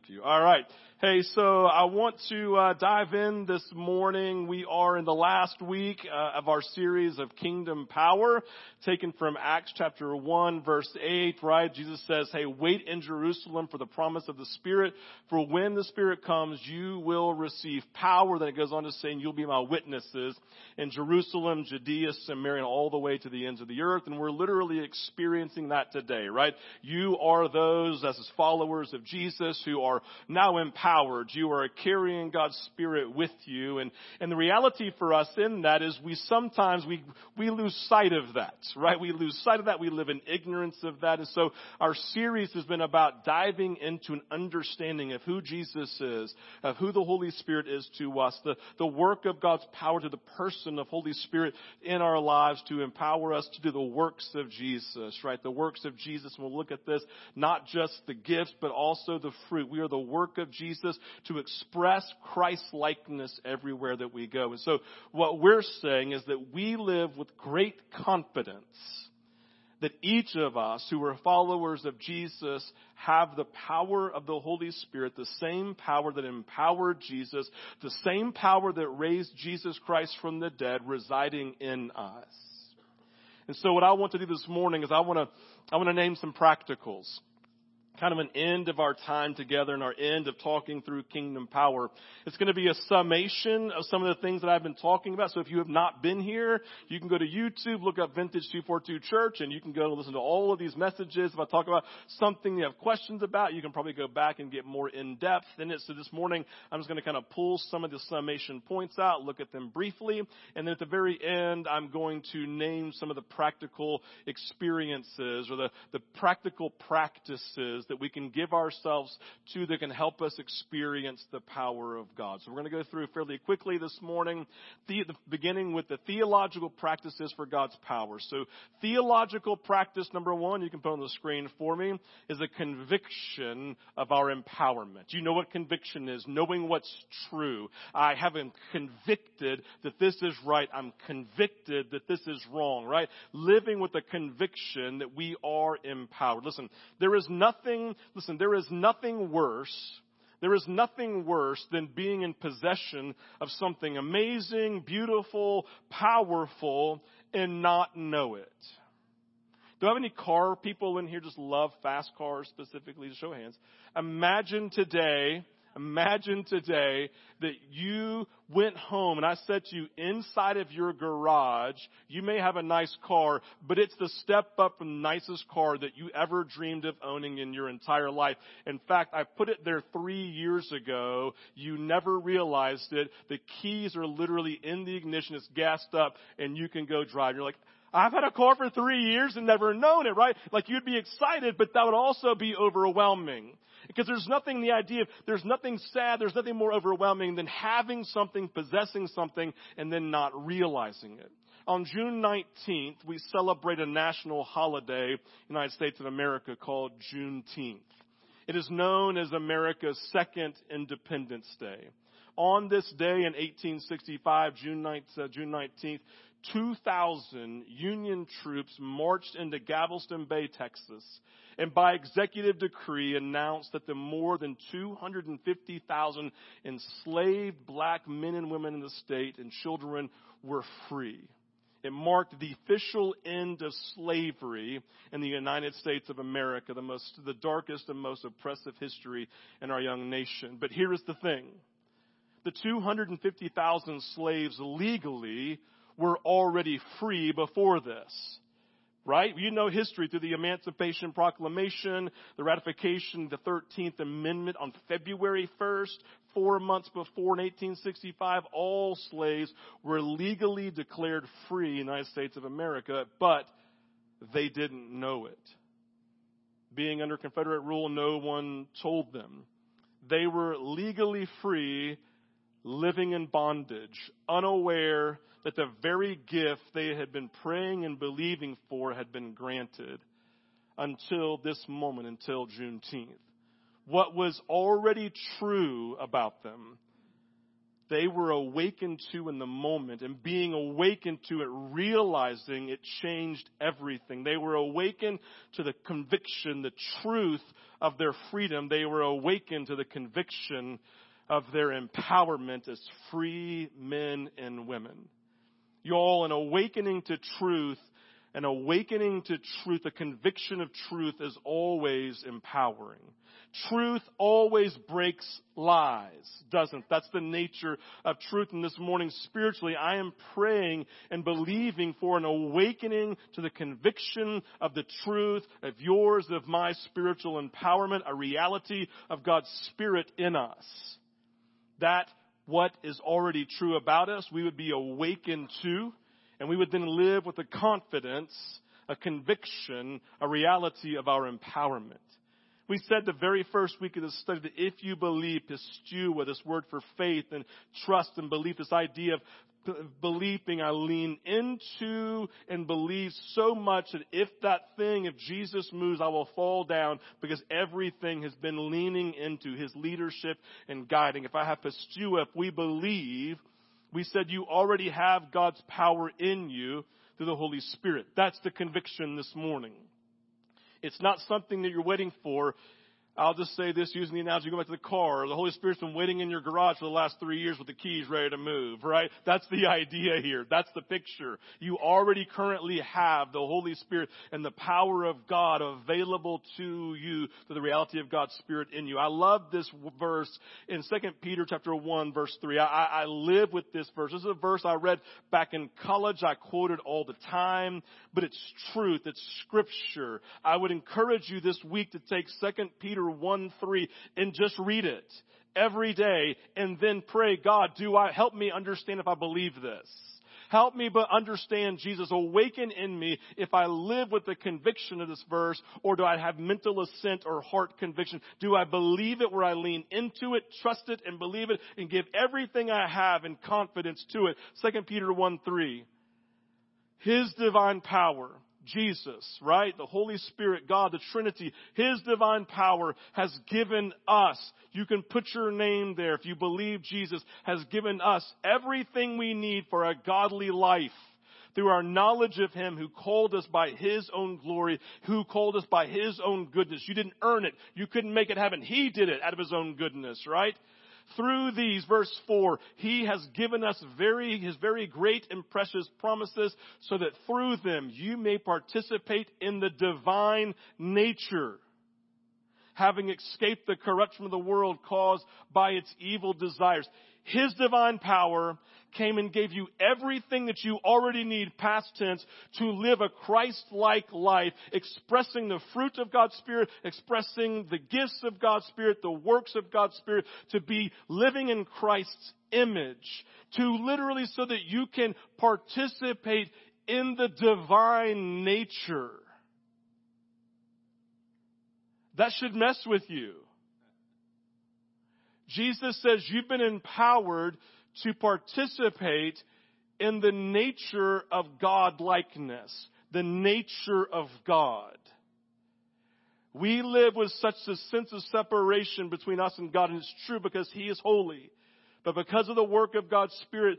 Thank you. All right. Hey, so I want to uh, dive in this morning. We are in the last week uh, of our series of Kingdom Power, taken from Acts chapter 1 verse 8, right? Jesus says, hey, wait in Jerusalem for the promise of the Spirit, for when the Spirit comes, you will receive power. Then it goes on to say, you'll be my witnesses in Jerusalem, Judea, Samaria, and all the way to the ends of the earth. And we're literally experiencing that today, right? You are those as followers of Jesus who are now empowered. You are carrying God's Spirit with you. And, and the reality for us in that is we sometimes, we, we lose sight of that, right? We lose sight of that. We live in ignorance of that. And so our series has been about diving into an understanding of who Jesus is, of who the Holy Spirit is to us, the, the work of God's power to the person of Holy Spirit in our lives to empower us to do the works of Jesus, right? The works of Jesus. We'll look at this, not just the gifts, but also the fruit. We are the work of Jesus to express Christ likeness everywhere that we go. And so what we're saying is that we live with great confidence that each of us who are followers of Jesus have the power of the Holy Spirit, the same power that empowered Jesus, the same power that raised Jesus Christ from the dead residing in us. And so what I want to do this morning is I want to, I want to name some practicals kind of an end of our time together and our end of talking through kingdom power. It's going to be a summation of some of the things that I've been talking about. So if you have not been here, you can go to YouTube, look up Vintage 242 Church, and you can go and listen to all of these messages. If I talk about something you have questions about, you can probably go back and get more in depth in it. So this morning, I'm just going to kind of pull some of the summation points out, look at them briefly, and then at the very end, I'm going to name some of the practical experiences or the, the practical practices that we can give ourselves to that can help us experience the power of God. So we're going to go through fairly quickly this morning, the, the beginning with the theological practices for God's power. So theological practice number one, you can put on the screen for me, is a conviction of our empowerment. You know what conviction is, knowing what's true. I have been convicted that this is right. I'm convicted that this is wrong, right? Living with the conviction that we are empowered. Listen, there is nothing nothing, listen, there is nothing worse there is nothing worse than being in possession of something amazing, beautiful, powerful, and not know it. Do I have any car people in here just love fast cars specifically? Show hands. Imagine today Imagine today that you went home and I said to you inside of your garage, you may have a nice car, but it's the step up from the nicest car that you ever dreamed of owning in your entire life. In fact, I put it there three years ago. You never realized it. The keys are literally in the ignition. It's gassed up and you can go drive. You're like, I've had a car for three years and never known it, right? Like you'd be excited, but that would also be overwhelming. Because there's nothing, the idea of, there's nothing sad, there's nothing more overwhelming than having something, possessing something, and then not realizing it. On June 19th, we celebrate a national holiday in the United States of America called Juneteenth. It is known as America's second Independence Day. On this day in 1865, June 19th, uh, June 19th 2,000 Union troops marched into Galveston Bay, Texas, and by executive decree announced that the more than 250,000 enslaved black men and women in the state and children were free. It marked the official end of slavery in the United States of America, the most, the darkest and most oppressive history in our young nation. But here is the thing. The 250,000 slaves legally were already free before this. Right? You know history through the Emancipation Proclamation, the ratification the 13th Amendment on February 1st, four months before in 1865, all slaves were legally declared free in the United States of America, but they didn't know it. Being under Confederate rule, no one told them. They were legally free, living in bondage, unaware that the very gift they had been praying and believing for had been granted until this moment, until Juneteenth. What was already true about them they were awakened to in the moment and being awakened to it, realizing it changed everything. They were awakened to the conviction, the truth of their freedom. They were awakened to the conviction of their empowerment as free men and women. Y'all, an awakening to truth, an awakening to truth, a conviction of truth is always empowering. Truth always breaks lies, doesn't? That's the nature of truth. And this morning, spiritually, I am praying and believing for an awakening to the conviction of the truth of yours, of my spiritual empowerment, a reality of God's Spirit in us. That what is already true about us, we would be awakened to, and we would then live with a confidence, a conviction, a reality of our empowerment. We said the very first week of the study that if you believe, pisteuo with this word for faith and trust and belief, this idea of believing, I lean into and believe so much that if that thing, if Jesus moves, I will fall down because everything has been leaning into his leadership and guiding. If I have pisteuo, if we believe, we said you already have God's power in you through the Holy Spirit. That's the conviction this morning. It's not something that you're waiting for. I'll just say this using the analogy, go back to the car. The Holy Spirit's been waiting in your garage for the last three years with the keys ready to move, right? That's the idea here. That's the picture. You already currently have the Holy Spirit and the power of God available to you through the reality of God's Spirit in you. I love this verse in 2 Peter chapter 1 verse 3. I, I live with this verse. This is a verse I read back in college. I quoted all the time, but it's truth. It's scripture. I would encourage you this week to take 2 Peter 1 3 and just read it every day and then pray, God, do I, help me understand if I believe this. Help me but understand Jesus. Awaken in me if I live with the conviction of this verse or do I have mental assent or heart conviction? Do I believe it where I lean into it, trust it and believe it and give everything I have in confidence to it? 2 Peter 1 3. His divine power Jesus, right? The Holy Spirit, God, the Trinity, His divine power has given us, you can put your name there if you believe Jesus has given us everything we need for a godly life through our knowledge of Him who called us by His own glory, who called us by His own goodness. You didn't earn it. You couldn't make it happen. He did it out of His own goodness, right? Through these, verse 4, He has given us very, His very great and precious promises so that through them you may participate in the divine nature having escaped the corruption of the world caused by its evil desires. His divine power came and gave you everything that you already need, past tense, to live a Christ-like life, expressing the fruit of God's Spirit, expressing the gifts of God's Spirit, the works of God's Spirit, to be living in Christ's image, to literally so that you can participate in the divine nature. That should mess with you. Jesus says you've been empowered to participate in the nature of God-likeness, the nature of God. We live with such a sense of separation between us and God, and it's true because He is holy. But because of the work of God's Spirit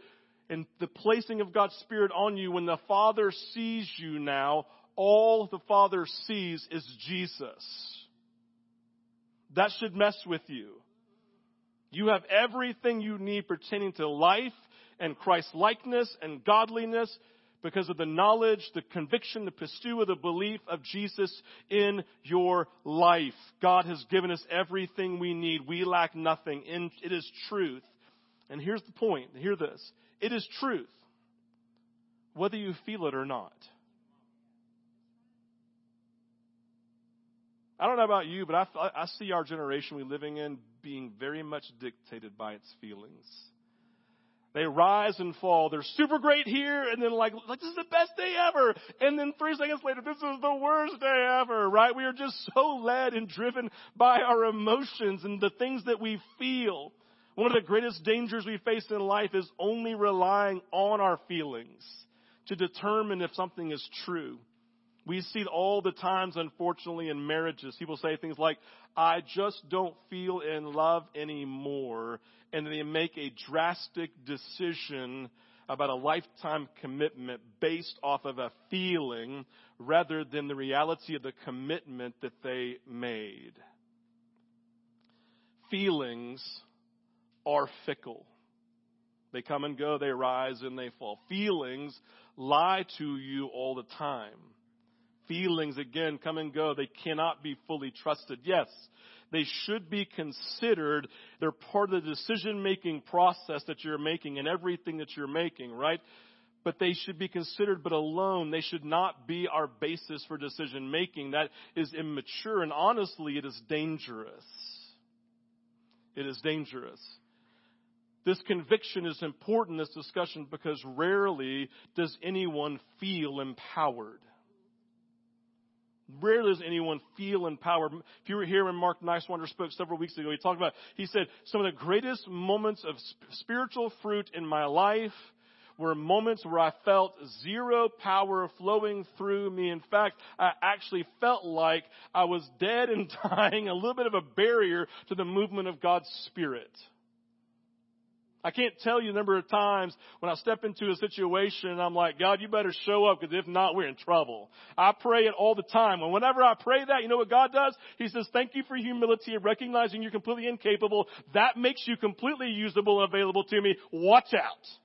and the placing of God's Spirit on you, when the Father sees you now, all the Father sees is Jesus. That should mess with you. You have everything you need pertaining to life and Christ likeness and godliness because of the knowledge, the conviction, the pursuit of the belief of Jesus in your life. God has given us everything we need. We lack nothing. And it is truth. And here's the point. Hear this. It is truth. Whether you feel it or not. I don't know about you, but I, I see our generation we living in being very much dictated by its feelings. They rise and fall. They're super great here, and then like, like this is the best day ever. And then three seconds later, this is the worst day ever, right? We are just so led and driven by our emotions and the things that we feel. One of the greatest dangers we face in life is only relying on our feelings to determine if something is true. We see all the times, unfortunately, in marriages, people say things like, I just don't feel in love anymore. And they make a drastic decision about a lifetime commitment based off of a feeling rather than the reality of the commitment that they made. Feelings are fickle. They come and go, they rise and they fall. Feelings lie to you all the time. Feelings, again, come and go. They cannot be fully trusted. Yes, they should be considered. They're part of the decision making process that you're making and everything that you're making, right? But they should be considered, but alone. They should not be our basis for decision making. That is immature and honestly, it is dangerous. It is dangerous. This conviction is important this discussion because rarely does anyone feel empowered. Rarely does anyone feel empowered. If you were here when Mark Nicewander spoke several weeks ago, he talked about, he said, some of the greatest moments of spiritual fruit in my life were moments where I felt zero power flowing through me. In fact, I actually felt like I was dead and dying, a little bit of a barrier to the movement of God's Spirit. I can't tell you the number of times when I step into a situation and I'm like, God, you better show up because if not, we're in trouble. I pray it all the time. And whenever I pray that, you know what God does? He says, thank you for humility and recognizing you're completely incapable. That makes you completely usable and available to me. Watch out.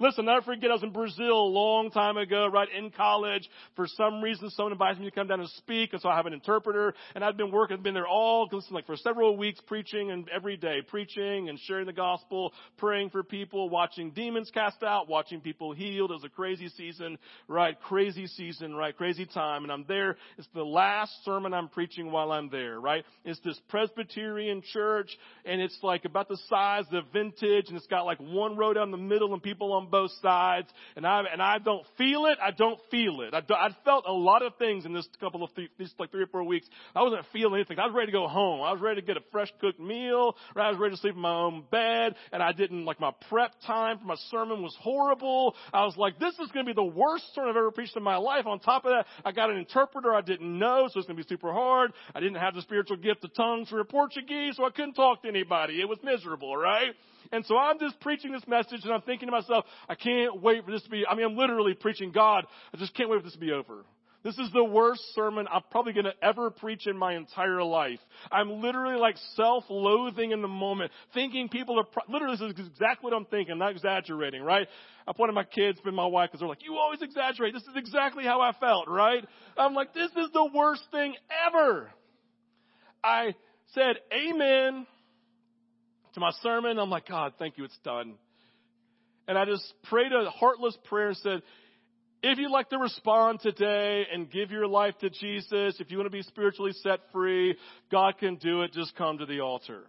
Listen, never forget I was in Brazil a long time ago, right in college. For some reason, someone invited me to come down and speak, and so I have an interpreter. And I've been working, been there all, listen, like for several weeks, preaching and every day, preaching and sharing the gospel, praying for people, watching demons cast out, watching people healed. It was a crazy season, right? Crazy season, right? Crazy time. And I'm there. It's the last sermon I'm preaching while I'm there, right? It's this Presbyterian church, and it's like about the size of vintage, and it's got like one row down the middle and people on both sides, and I and I don't feel it. I don't feel it. I, I felt a lot of things in this couple of th- these like three or four weeks. I wasn't feeling anything. I was ready to go home. I was ready to get a fresh cooked meal. I was ready to sleep in my own bed, and I didn't like my prep time for my sermon was horrible. I was like, this is going to be the worst sermon I've ever preached in my life. On top of that, I got an interpreter I didn't know, so it's going to be super hard. I didn't have the spiritual gift of tongues for Portuguese, so I couldn't talk to anybody. It was miserable, right? And so I'm just preaching this message and I'm thinking to myself, I can't wait for this to be, I mean, I'm literally preaching God. I just can't wait for this to be over. This is the worst sermon I'm probably going to ever preach in my entire life. I'm literally like self-loathing in the moment, thinking people are, pro- literally this is exactly what I'm thinking, not exaggerating, right? I pointed my kids and my wife because they're like, you always exaggerate. This is exactly how I felt, right? I'm like, this is the worst thing ever. I said, amen to my sermon. I'm like, God, thank you, it's done. And I just prayed a heartless prayer and said, if you'd like to respond today and give your life to Jesus, if you want to be spiritually set free, God can do it. Just come to the altar.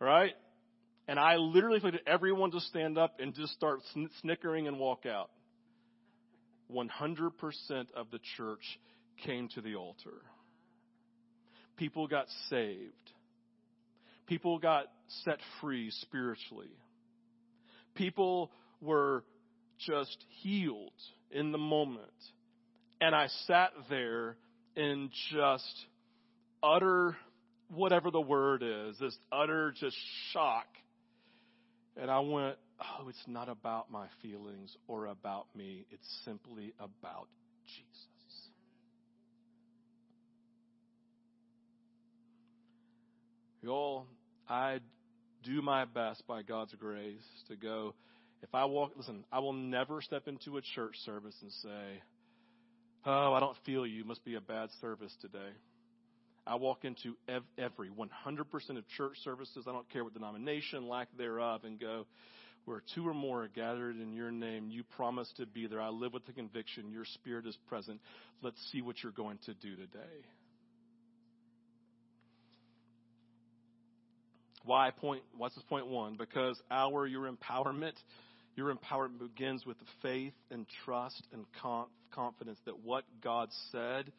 Right? And I literally expected everyone to stand up and just start snickering and walk out. 100% of the church came to the altar. People got saved. People got set free spiritually. People were just healed in the moment. And I sat there in just utter, whatever the word is, this utter just shock. And I went, oh, it's not about my feelings or about me. It's simply about Jesus. Y'all, I do my best by God's grace to go. If I walk, listen, I will never step into a church service and say, Oh, I don't feel you. Must be a bad service today. I walk into ev- every 100% of church services, I don't care what denomination, lack thereof, and go, where two or more are gathered in your name, you promise to be there. I live with the conviction your spirit is present. Let's see what you're going to do today. Why point, what's this point one? Because our, your empowerment, your empowerment begins with the faith and trust and confidence that what God said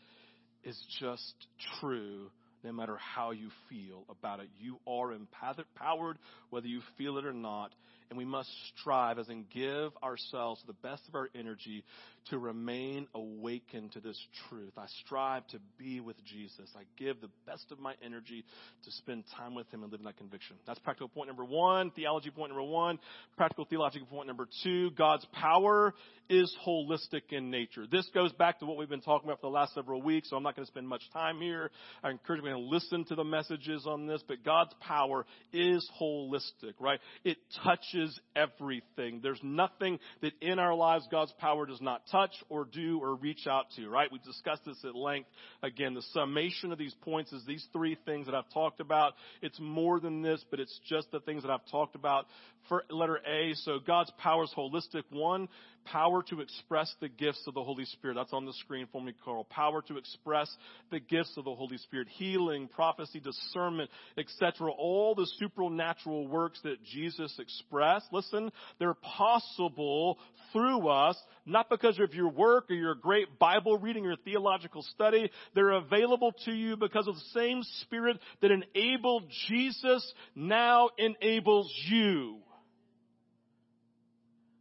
is just true no matter how you feel about it. You are empowered whether you feel it or not. And we must strive, as in give ourselves the best of our energy to remain awakened to this truth. I strive to be with Jesus. I give the best of my energy to spend time with Him and live in that conviction. That's practical point number one, theology point number one. Practical theological point number two, God's power is holistic in nature. This goes back to what we've been talking about for the last several weeks, so I'm not going to spend much time here. I encourage you to listen to the messages on this, but God's power is holistic, right? It touches everything. There's nothing that in our lives God's power does not touch or do or reach out to, right? We've discussed this at length. Again, the summation of these points is these three things that I've talked about. It's more than this, but it's just the things that I've talked about. For letter A, so God's power is holistic. One, power to express the gifts of the Holy Spirit. That's on the screen for me, Carl. Power to express the gifts of the Holy Spirit. Healing, prophecy, discernment, etc. All the supernatural works that Jesus expressed. Listen, they're possible through us, not because of your work or your great Bible reading or theological study. They're available to you because of the same Spirit that enabled Jesus now enables you.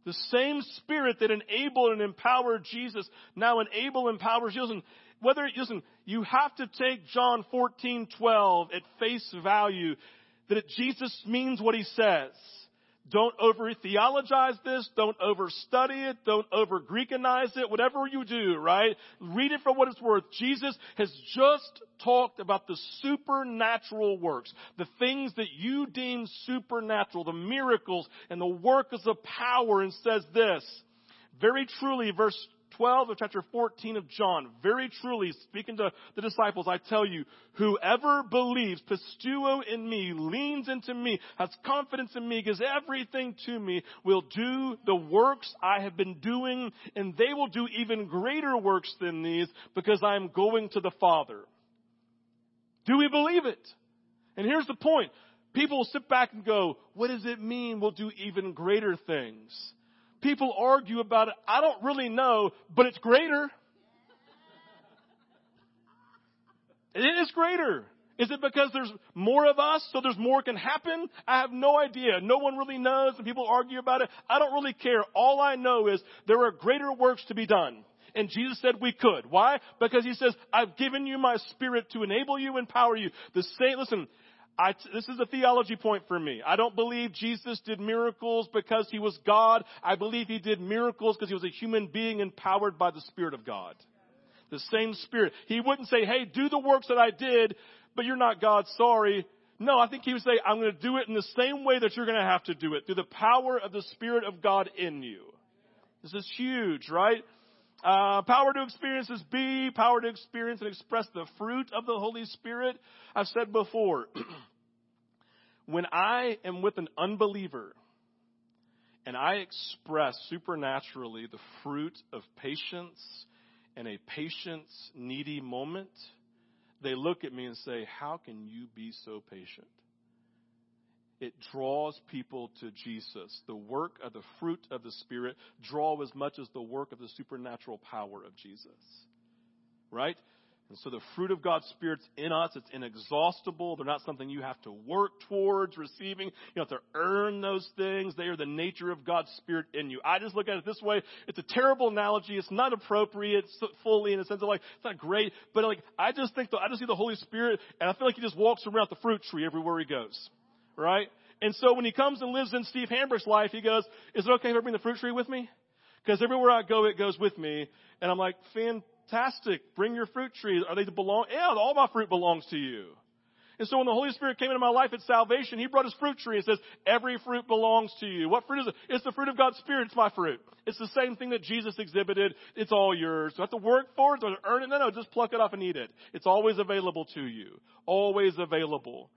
The same spirit that enabled and empowered Jesus now enable empowers you. Listen, whether, listen, you have to take John 14, 12 at face value that it, Jesus means what he says. Don't over theologize this. Don't over study it. Don't over Greekanize it. Whatever you do, right? Read it for what it's worth. Jesus has just talked about the supernatural works, the things that you deem supernatural, the miracles and the works of power, and says this. Very truly, verse 12 of chapter 14 of John, very truly speaking to the disciples, I tell you, whoever believes, pisteuo in me, leans into me, has confidence in me, gives everything to me, will do the works I have been doing, and they will do even greater works than these because I am going to the Father. Do we believe it? And here's the point. People will sit back and go, what does it mean we'll do even greater things? People argue about it. I don't really know, but it's greater. It is greater. Is it because there's more of us, so there's more can happen? I have no idea. No one really knows, and people argue about it. I don't really care. All I know is there are greater works to be done. And Jesus said we could. Why? Because he says, I've given you my spirit to enable you, empower you. The same, listen, I, this is a theology point for me. I don't believe Jesus did miracles because he was God. I believe he did miracles because he was a human being empowered by the Spirit of God. The same Spirit. He wouldn't say, hey, do the works that I did, but you're not God, sorry. No, I think he would say, I'm going to do it in the same way that you're going to have to do it, through the power of the Spirit of God in you. This is huge, right? Uh, power to experience is B, power to experience and express the fruit of the Holy Spirit. I've said before, when I am with an unbeliever and I express supernaturally the fruit of patience in a patience needy moment, they look at me and say, How can you be so patient? it draws people to Jesus. The work of the fruit of the Spirit draw as much as the work of the supernatural power of Jesus. Right? And so the fruit of God's Spirit's in us. It's inexhaustible. They're not something you have to work towards receiving. You have to earn those things. They are the nature of God's Spirit in you. I just look at it this way. It's a terrible analogy. It's not appropriate fully in a sense of like, it's not great, but like, I just think, the, I just see the Holy Spirit and I feel like he just walks around the fruit tree everywhere he goes right? And so when he comes and lives in Steve Hambrick's life, he goes, is it okay if I bring the fruit tree with me? Because everywhere I go, it goes with me. And I'm like, fantastic. Bring your fruit trees. Are they to belong? Yeah, all my fruit belongs to you. And so when the Holy Spirit came into my life at salvation, He brought His fruit tree and says, every fruit belongs to you. What fruit is it? It's the fruit of God's Spirit. It's my fruit. It's the same thing that Jesus exhibited. It's all yours. Do I have to work for it? Do I have to earn it? No, no, just pluck it off and eat it. It's always available to you. Always available.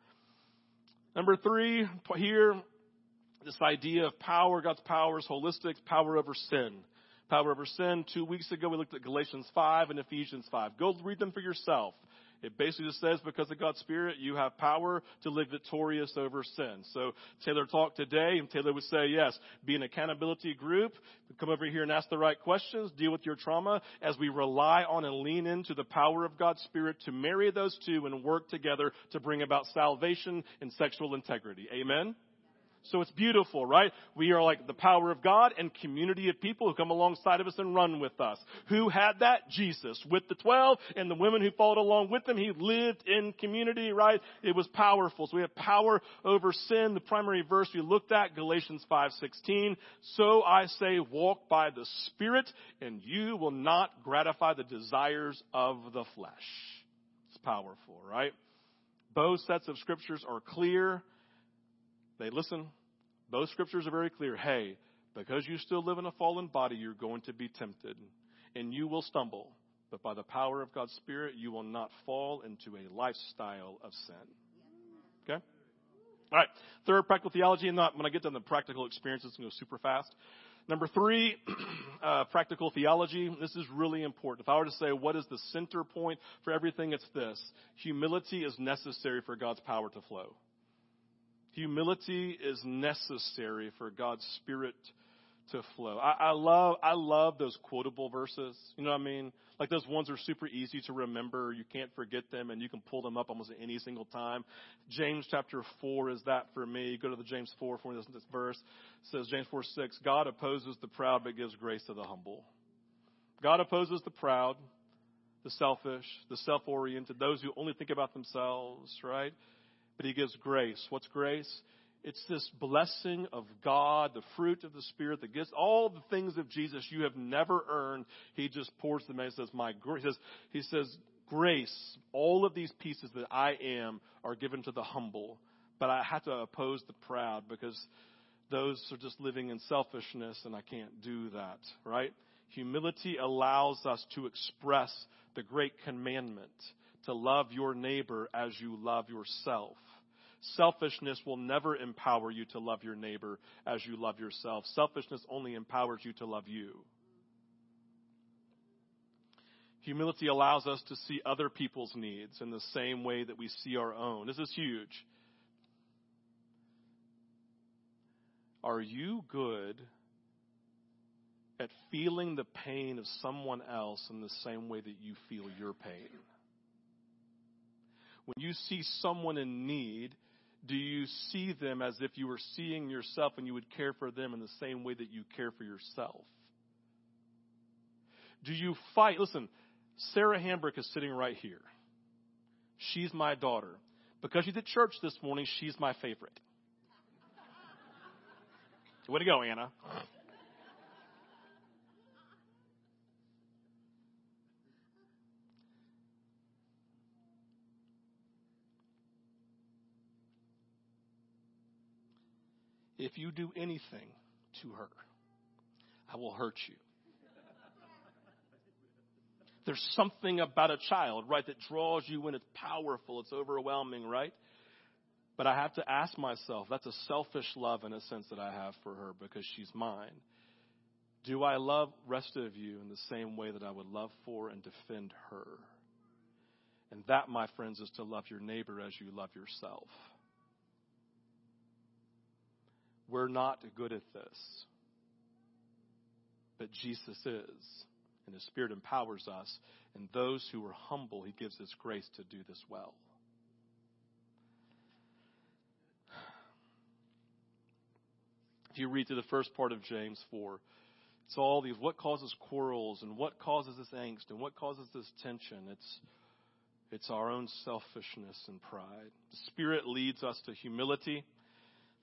Number three, here, this idea of power, God's power is holistic, power over sin. Power over sin. Two weeks ago, we looked at Galatians 5 and Ephesians 5. Go read them for yourself. It basically just says because of God's Spirit, you have power to live victorious over sin. So Taylor talked today, and Taylor would say, yes, be an accountability group, come over here and ask the right questions, deal with your trauma as we rely on and lean into the power of God's Spirit to marry those two and work together to bring about salvation and sexual integrity. Amen? So it's beautiful, right? We are like the power of God and community of people who come alongside of us and run with us. Who had that? Jesus. With the twelve and the women who followed along with him, he lived in community, right? It was powerful. So we have power over sin. The primary verse we looked at, Galatians 5:16. So I say, walk by the Spirit, and you will not gratify the desires of the flesh. It's powerful, right? Both sets of scriptures are clear they listen. Both scriptures are very clear. Hey, because you still live in a fallen body, you're going to be tempted and you will stumble. But by the power of God's Spirit, you will not fall into a lifestyle of sin. Okay? All right. Third, practical theology. And not, when I get to the practical experience, it's going to go super fast. Number three, uh, practical theology. This is really important. If I were to say what is the center point for everything, it's this. Humility is necessary for God's power to flow. Humility is necessary for God's Spirit to flow. I, I, love I love those quotable verses. You know what I mean? Like those ones are super easy to remember. You can't forget them, and you can pull them up almost any single time. James chapter four is that for me. Go to the James four for this, this verse. It says James four six. God opposes the proud, but gives grace to the humble. God opposes the proud, the selfish, the self-oriented, those who only think about themselves. Right? But he gives grace. What's grace? It's this blessing of God, the fruit of the Spirit, the gifts, all the things of Jesus you have never earned. He just pours them in and says, My grace. He says, he says, grace, all of these pieces that I am are given to the humble. But I have to oppose the proud because those are just living in selfishness and I can't do that, right? Humility allows us to express the great commandment to love your neighbor as you love yourself. Selfishness will never empower you to love your neighbor as you love yourself. Selfishness only empowers you to love you. Humility allows us to see other people's needs in the same way that we see our own. This is huge. Are you good at feeling the pain of someone else in the same way that you feel your pain? When you see someone in need, do you see them as if you were seeing yourself and you would care for them in the same way that you care for yourself? Do you fight? Listen, Sarah Hambrick is sitting right here. She's my daughter. Because she's at church this morning, she's my favorite. Way to go, Anna. If you do anything to her, I will hurt you. There's something about a child, right, that draws you in. It's powerful. It's overwhelming, right? But I have to ask myself, that's a selfish love in a sense that I have for her because she's mine. Do I love rest of you in the same way that I would love for and defend her? And that, my friends, is to love your neighbor as you love yourself. We're not good at this. But Jesus is. And His Spirit empowers us. And those who are humble, He gives us grace to do this well. If you read through the first part of James 4, it's all these what causes quarrels and what causes this angst and what causes this tension. It's it's our own selfishness and pride. The Spirit leads us to humility.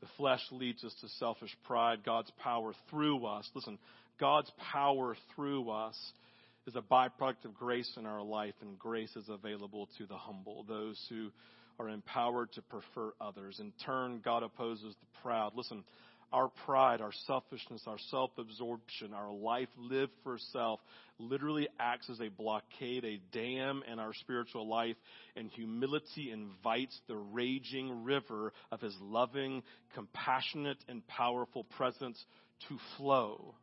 The flesh leads us to selfish pride. God's power through us. Listen, God's power through us is a byproduct of grace in our life, and grace is available to the humble, those who are empowered to prefer others. In turn, God opposes the proud. Listen, our pride, our selfishness, our self absorption, our life lived for self literally acts as a blockade, a dam in our spiritual life, and humility invites the raging river of His loving, compassionate, and powerful presence to flow.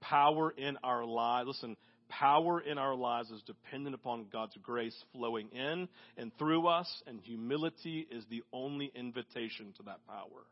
Power in our lives, listen, Power in our lives is dependent upon God's grace flowing in and through us, and humility is the only invitation to that power.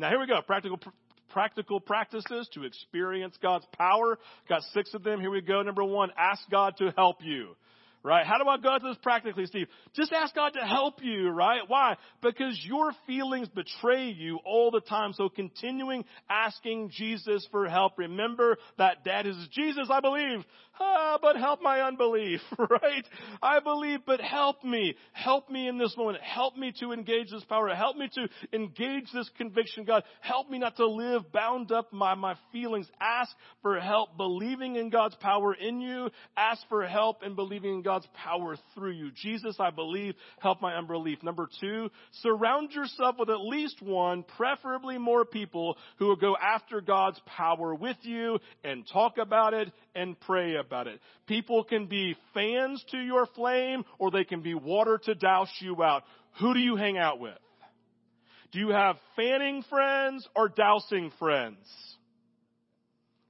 Now, here we go. Practical, practical practices to experience God's power. Got six of them. Here we go. Number one, ask God to help you right? How do I go through this practically, Steve? Just ask God to help you, right? Why? Because your feelings betray you all the time. So continuing asking Jesus for help. Remember that dad is Jesus, I believe. Ah, but help my unbelief, right? I believe, but help me. Help me in this moment. Help me to engage this power. Help me to engage this conviction, God. Help me not to live bound up by my feelings. Ask for help believing in God's power in you. Ask for help and believing in God's power through you. Jesus, I believe, help my unbelief. Number two, surround yourself with at least one, preferably more people who will go after God's power with you and talk about it and pray about it. People can be fans to your flame or they can be water to douse you out. Who do you hang out with? Do you have fanning friends or dousing friends?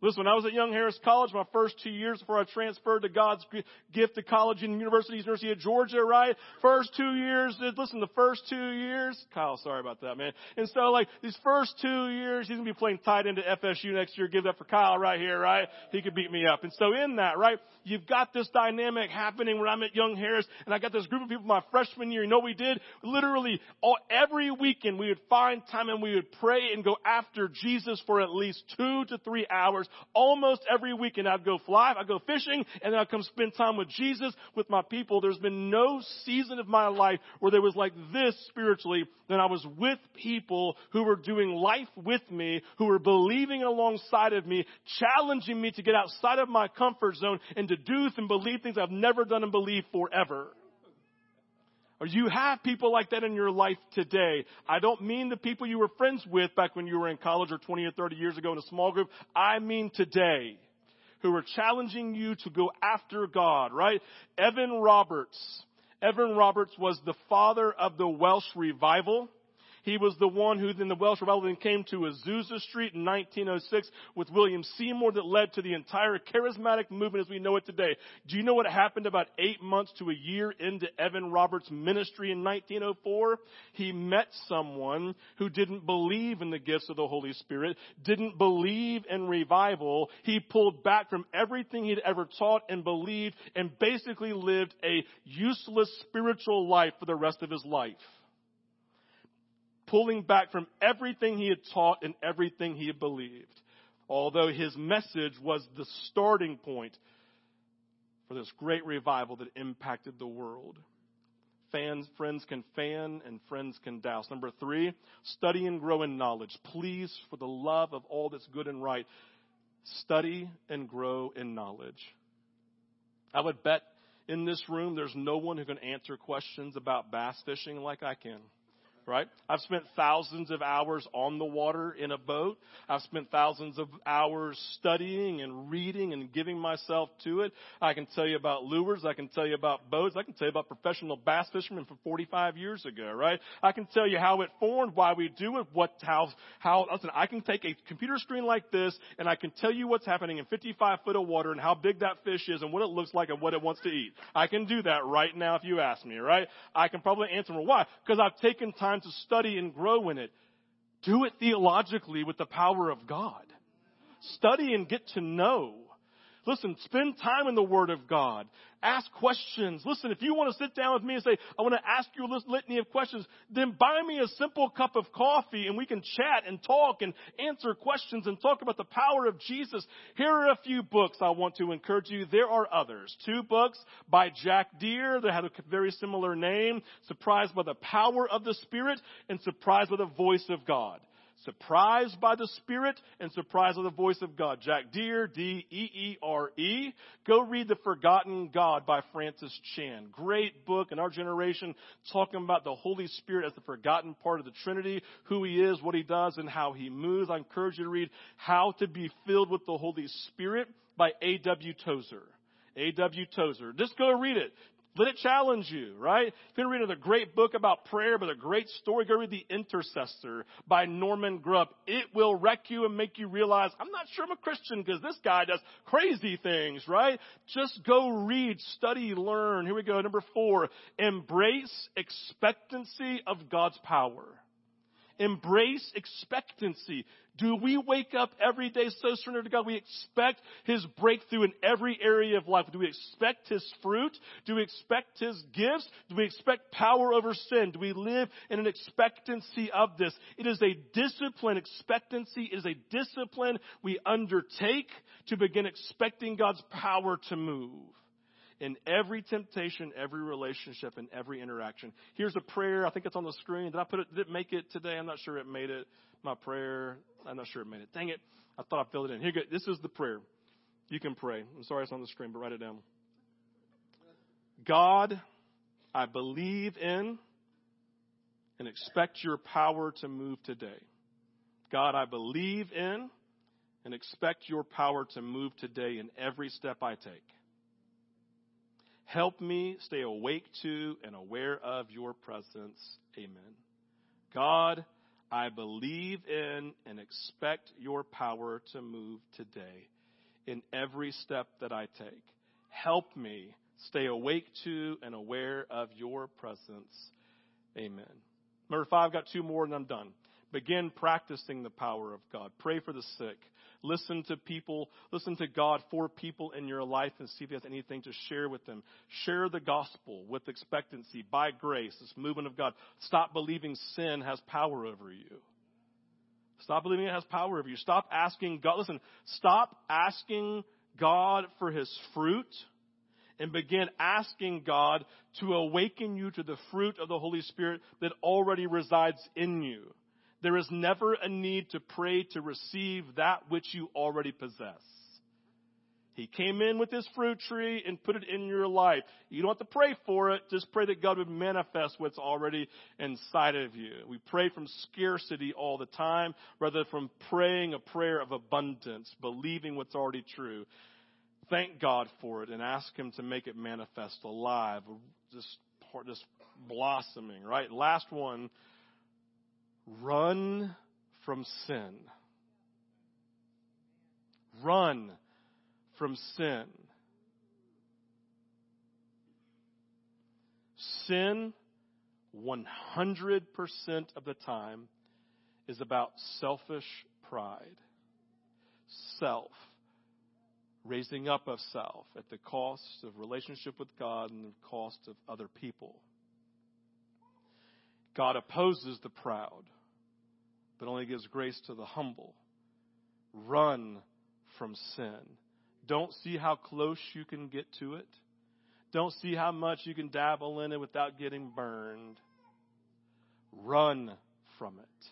Listen, when I was at Young Harris College, my first two years before I transferred to God's gift to college and university, University of Georgia, right? First two years, listen, the first two years, Kyle, sorry about that, man. And so like, these first two years, he's gonna be playing tight end at FSU next year. Give that for Kyle right here, right? He could beat me up. And so in that, right, you've got this dynamic happening when I'm at Young Harris, and I got this group of people my freshman year. You know what we did? Literally, all, every weekend we would find time and we would pray and go after Jesus for at least two to three hours almost every weekend. I'd go fly, I'd go fishing, and then I'd come spend time with Jesus, with my people. There's been no season of my life where there was like this spiritually than I was with people who were doing life with me, who were believing alongside of me, challenging me to get outside of my comfort zone and to do and believe things I've never done and believed forever. Or you have people like that in your life today. I don't mean the people you were friends with back when you were in college or 20 or 30 years ago in a small group. I mean today. Who are challenging you to go after God, right? Evan Roberts. Evan Roberts was the father of the Welsh revival. He was the one who then the Welsh Revival came to Azusa Street in 1906 with William Seymour that led to the entire charismatic movement as we know it today. Do you know what happened about eight months to a year into Evan Roberts' ministry in 1904? He met someone who didn't believe in the gifts of the Holy Spirit, didn't believe in revival. He pulled back from everything he'd ever taught and believed and basically lived a useless spiritual life for the rest of his life pulling back from everything he had taught and everything he had believed. Although his message was the starting point for this great revival that impacted the world. Fans, friends can fan and friends can douse. Number three, study and grow in knowledge. Please, for the love of all that's good and right, study and grow in knowledge. I would bet in this room there's no one who can answer questions about bass fishing like I can right? I've spent thousands of hours on the water in a boat. I've spent thousands of hours studying and reading and giving myself to it. I can tell you about lures. I can tell you about boats. I can tell you about professional bass fishermen from 45 years ago, right? I can tell you how it formed, why we do it, what, how, how, listen, I can take a computer screen like this and I can tell you what's happening in 55 foot of water and how big that fish is and what it looks like and what it wants to eat. I can do that right now if you ask me, right? I can probably answer well, why? Because I've taken time time to study and grow in it. Do it theologically with the power of God. Study and get to know. Listen, spend time in the Word of God. Ask questions. Listen, if you want to sit down with me and say, I want to ask you a litany of questions, then buy me a simple cup of coffee and we can chat and talk and answer questions and talk about the power of Jesus. Here are a few books I want to encourage you. There are others. Two books by Jack Deere that have a very similar name, Surprised by the Power of the Spirit and Surprised by the Voice of God surprised by the Spirit and surprised by the voice of God. Jack Deere, D-E-E-R-E. Go read The Forgotten God by Francis Chan. Great book in our generation talking about the Holy Spirit as the forgotten part of the Trinity, who He is, what He does, and how He moves. I encourage you to read How to Be Filled with the Holy Spirit by A.W. Tozer. A.W. Tozer. Just go read it Let it challenge you, right? If you're reading a great book about prayer, but a great story, go read The Intercessor by Norman Grubb. It will wreck you and make you realize, I'm not sure I'm a Christian because this guy does crazy things, right? Just go read, study, learn. Here we go. Number four, embrace expectancy of God's power. Embrace expectancy. Do we wake up every day so surrendered to God? We expect His breakthrough in every area of life. Do we expect His fruit? Do we expect His gifts? Do we expect power over sin? Do we live in an expectancy of this? It is a discipline. Expectancy is a discipline we undertake to begin expecting God's power to move in every temptation, every relationship, and every interaction. Here's a prayer. I think it's on the screen. Did I put it? Did it make it today? I'm not sure it made it. My prayer. I'm not sure it made it. Dang it. I thought I filled it in. Here, this is the prayer. You can pray. I'm sorry it's on the screen, but write it down. God, I believe in and expect your power to move today. God, I believe in and expect your power to move today in every step I take. Help me stay awake to and aware of your presence. Amen. God, I believe in and expect your power to move today in every step that I take. Help me stay awake to and aware of your presence. Amen. Number five, I've got two more and I'm done. Begin practicing the power of God. Pray for the sick. Listen to people, listen to God for people in your life and see if He has anything to share with them. Share the gospel with expectancy by grace, this movement of God. Stop believing sin has power over you. Stop believing it has power over you. Stop asking God, listen, stop asking God for His fruit and begin asking God to awaken you to the fruit of the Holy Spirit that already resides in you. There is never a need to pray to receive that which you already possess. He came in with his fruit tree and put it in your life. You don't have to pray for it. Just pray that God would manifest what's already inside of you. We pray from scarcity all the time rather from praying a prayer of abundance, believing what's already true. Thank God for it and ask him to make it manifest alive, just, just blossoming, right? Last one Run from sin. Run from sin. Sin, 100% of the time, is about selfish pride. Self. Raising up of self at the cost of relationship with God and the cost of other people. God opposes the proud but only gives grace to the humble. Run from sin. Don't see how close you can get to it. Don't see how much you can dabble in it without getting burned. Run from it.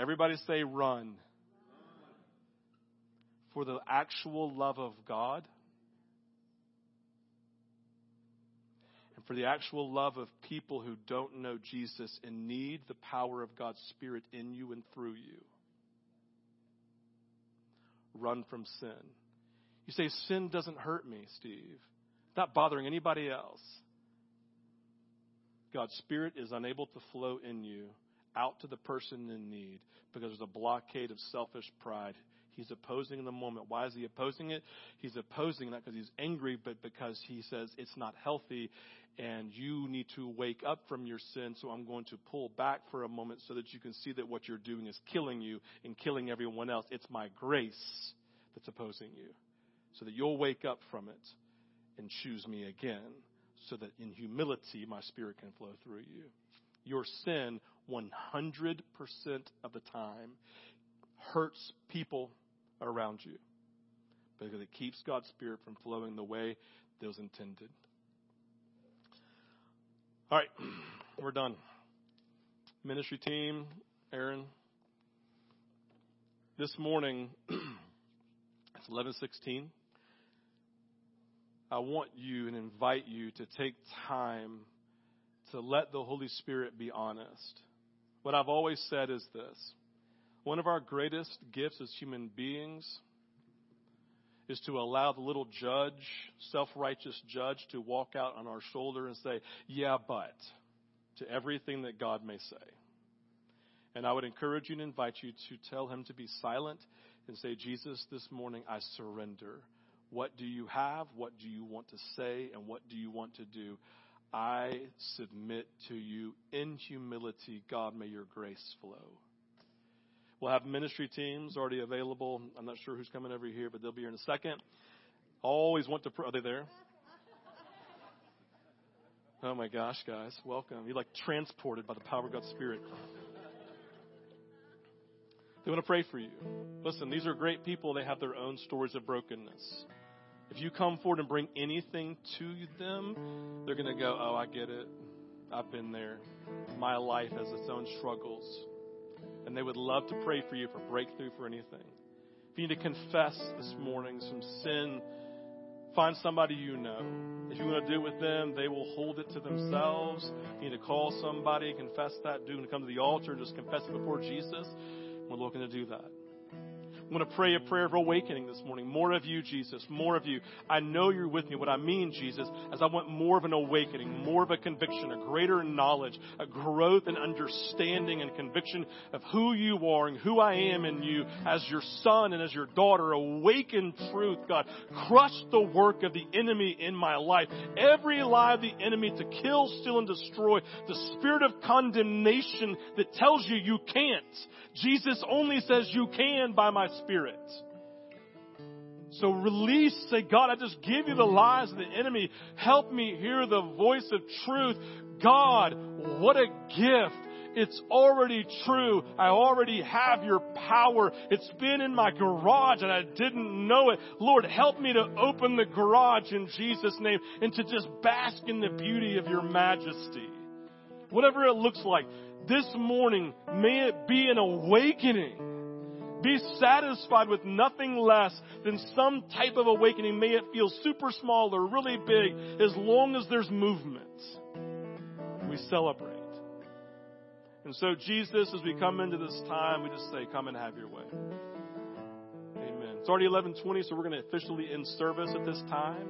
Everybody say run. For the actual love of God for the actual love of people who don't know Jesus and need the power of God's Spirit in you and through you. Run from sin. You say, sin doesn't hurt me, Steve. It's not bothering anybody else. God's Spirit is unable to flow in you out to the person in need because there's a blockade of selfish pride He's opposing in the moment. Why is he opposing it? He's opposing that because he's angry, but because he says it's not healthy and you need to wake up from your sin. So I'm going to pull back for a moment so that you can see that what you're doing is killing you and killing everyone else. It's my grace that's opposing you so that you'll wake up from it and choose me again so that in humility my spirit can flow through you. Your sin 100% of the time hurts people around you because it keeps God's Spirit from flowing the way that was intended. All right, we're done. Ministry team, Aaron. This morning, it's 11:16. I want you and invite you to take time to let the Holy Spirit be honest. What I've always said is this one of our greatest gifts as human beings is to allow the little judge, self righteous judge, to walk out on our shoulder and say, Yeah, but, to everything that God may say. And I would encourage you and invite you to tell him to be silent and say, Jesus, this morning I surrender. What do you have? What do you want to say? And what do you want to do? I submit to you in humility. God, may your grace flow. We'll have ministry teams already available. I'm not sure who's coming over here, but they'll be here in a second. Always want to pray. Are they there? Oh my gosh, guys, welcome. You're like transported by the power of God's Spirit. They want to pray for you. Listen, these are great people. They have their own stories of brokenness. If you come forward and bring anything to them, they're going to go, Oh, I get it. I've been there. My life has its own struggles. And they would love to pray for you for breakthrough for anything. If you need to confess this morning some sin, find somebody you know. If you want to do it with them, they will hold it to themselves. If you need to call somebody, confess that, do and come to the altar, just confess it before Jesus. We're looking to do that. I'm going to pray a prayer of awakening this morning. More of you, Jesus. More of you. I know you're with me. What I mean, Jesus, is I want more of an awakening, more of a conviction, a greater knowledge, a growth and understanding and conviction of who you are and who I am in you as your son and as your daughter. Awaken truth, God. Crush the work of the enemy in my life. Every lie of the enemy to kill, steal, and destroy. The spirit of condemnation that tells you you can't. Jesus only says you can by my spirit. So release, say, God, I just give you the lies of the enemy. Help me hear the voice of truth. God, what a gift. It's already true. I already have your power. It's been in my garage and I didn't know it. Lord, help me to open the garage in Jesus' name and to just bask in the beauty of your majesty. Whatever it looks like, this morning, may it be an awakening be satisfied with nothing less than some type of awakening. May it feel super small or really big, as long as there's movement. We celebrate. And so, Jesus, as we come into this time, we just say, Come and have your way. Amen. It's already 1120, so we're going to officially end service at this time.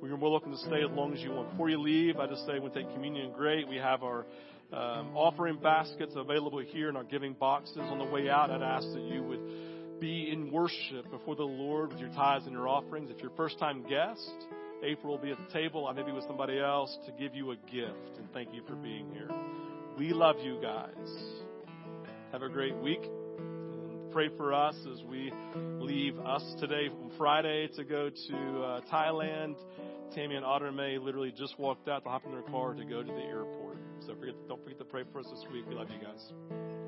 We're more welcome to stay as long as you want. Before you leave, I just say we take communion. Great. We have our um, offering baskets available here in our giving boxes. On the way out, I'd ask that you would be in worship before the Lord with your tithes and your offerings. If you're a first time guest, April will be at the table. I may be with somebody else to give you a gift and thank you for being here. We love you guys. Have a great week. Pray for us as we leave us today on Friday to go to uh, Thailand. Tammy and Otter May literally just walked out to hop in their car to go to the airport. So forget, don't forget to pray for us this week. We love you guys.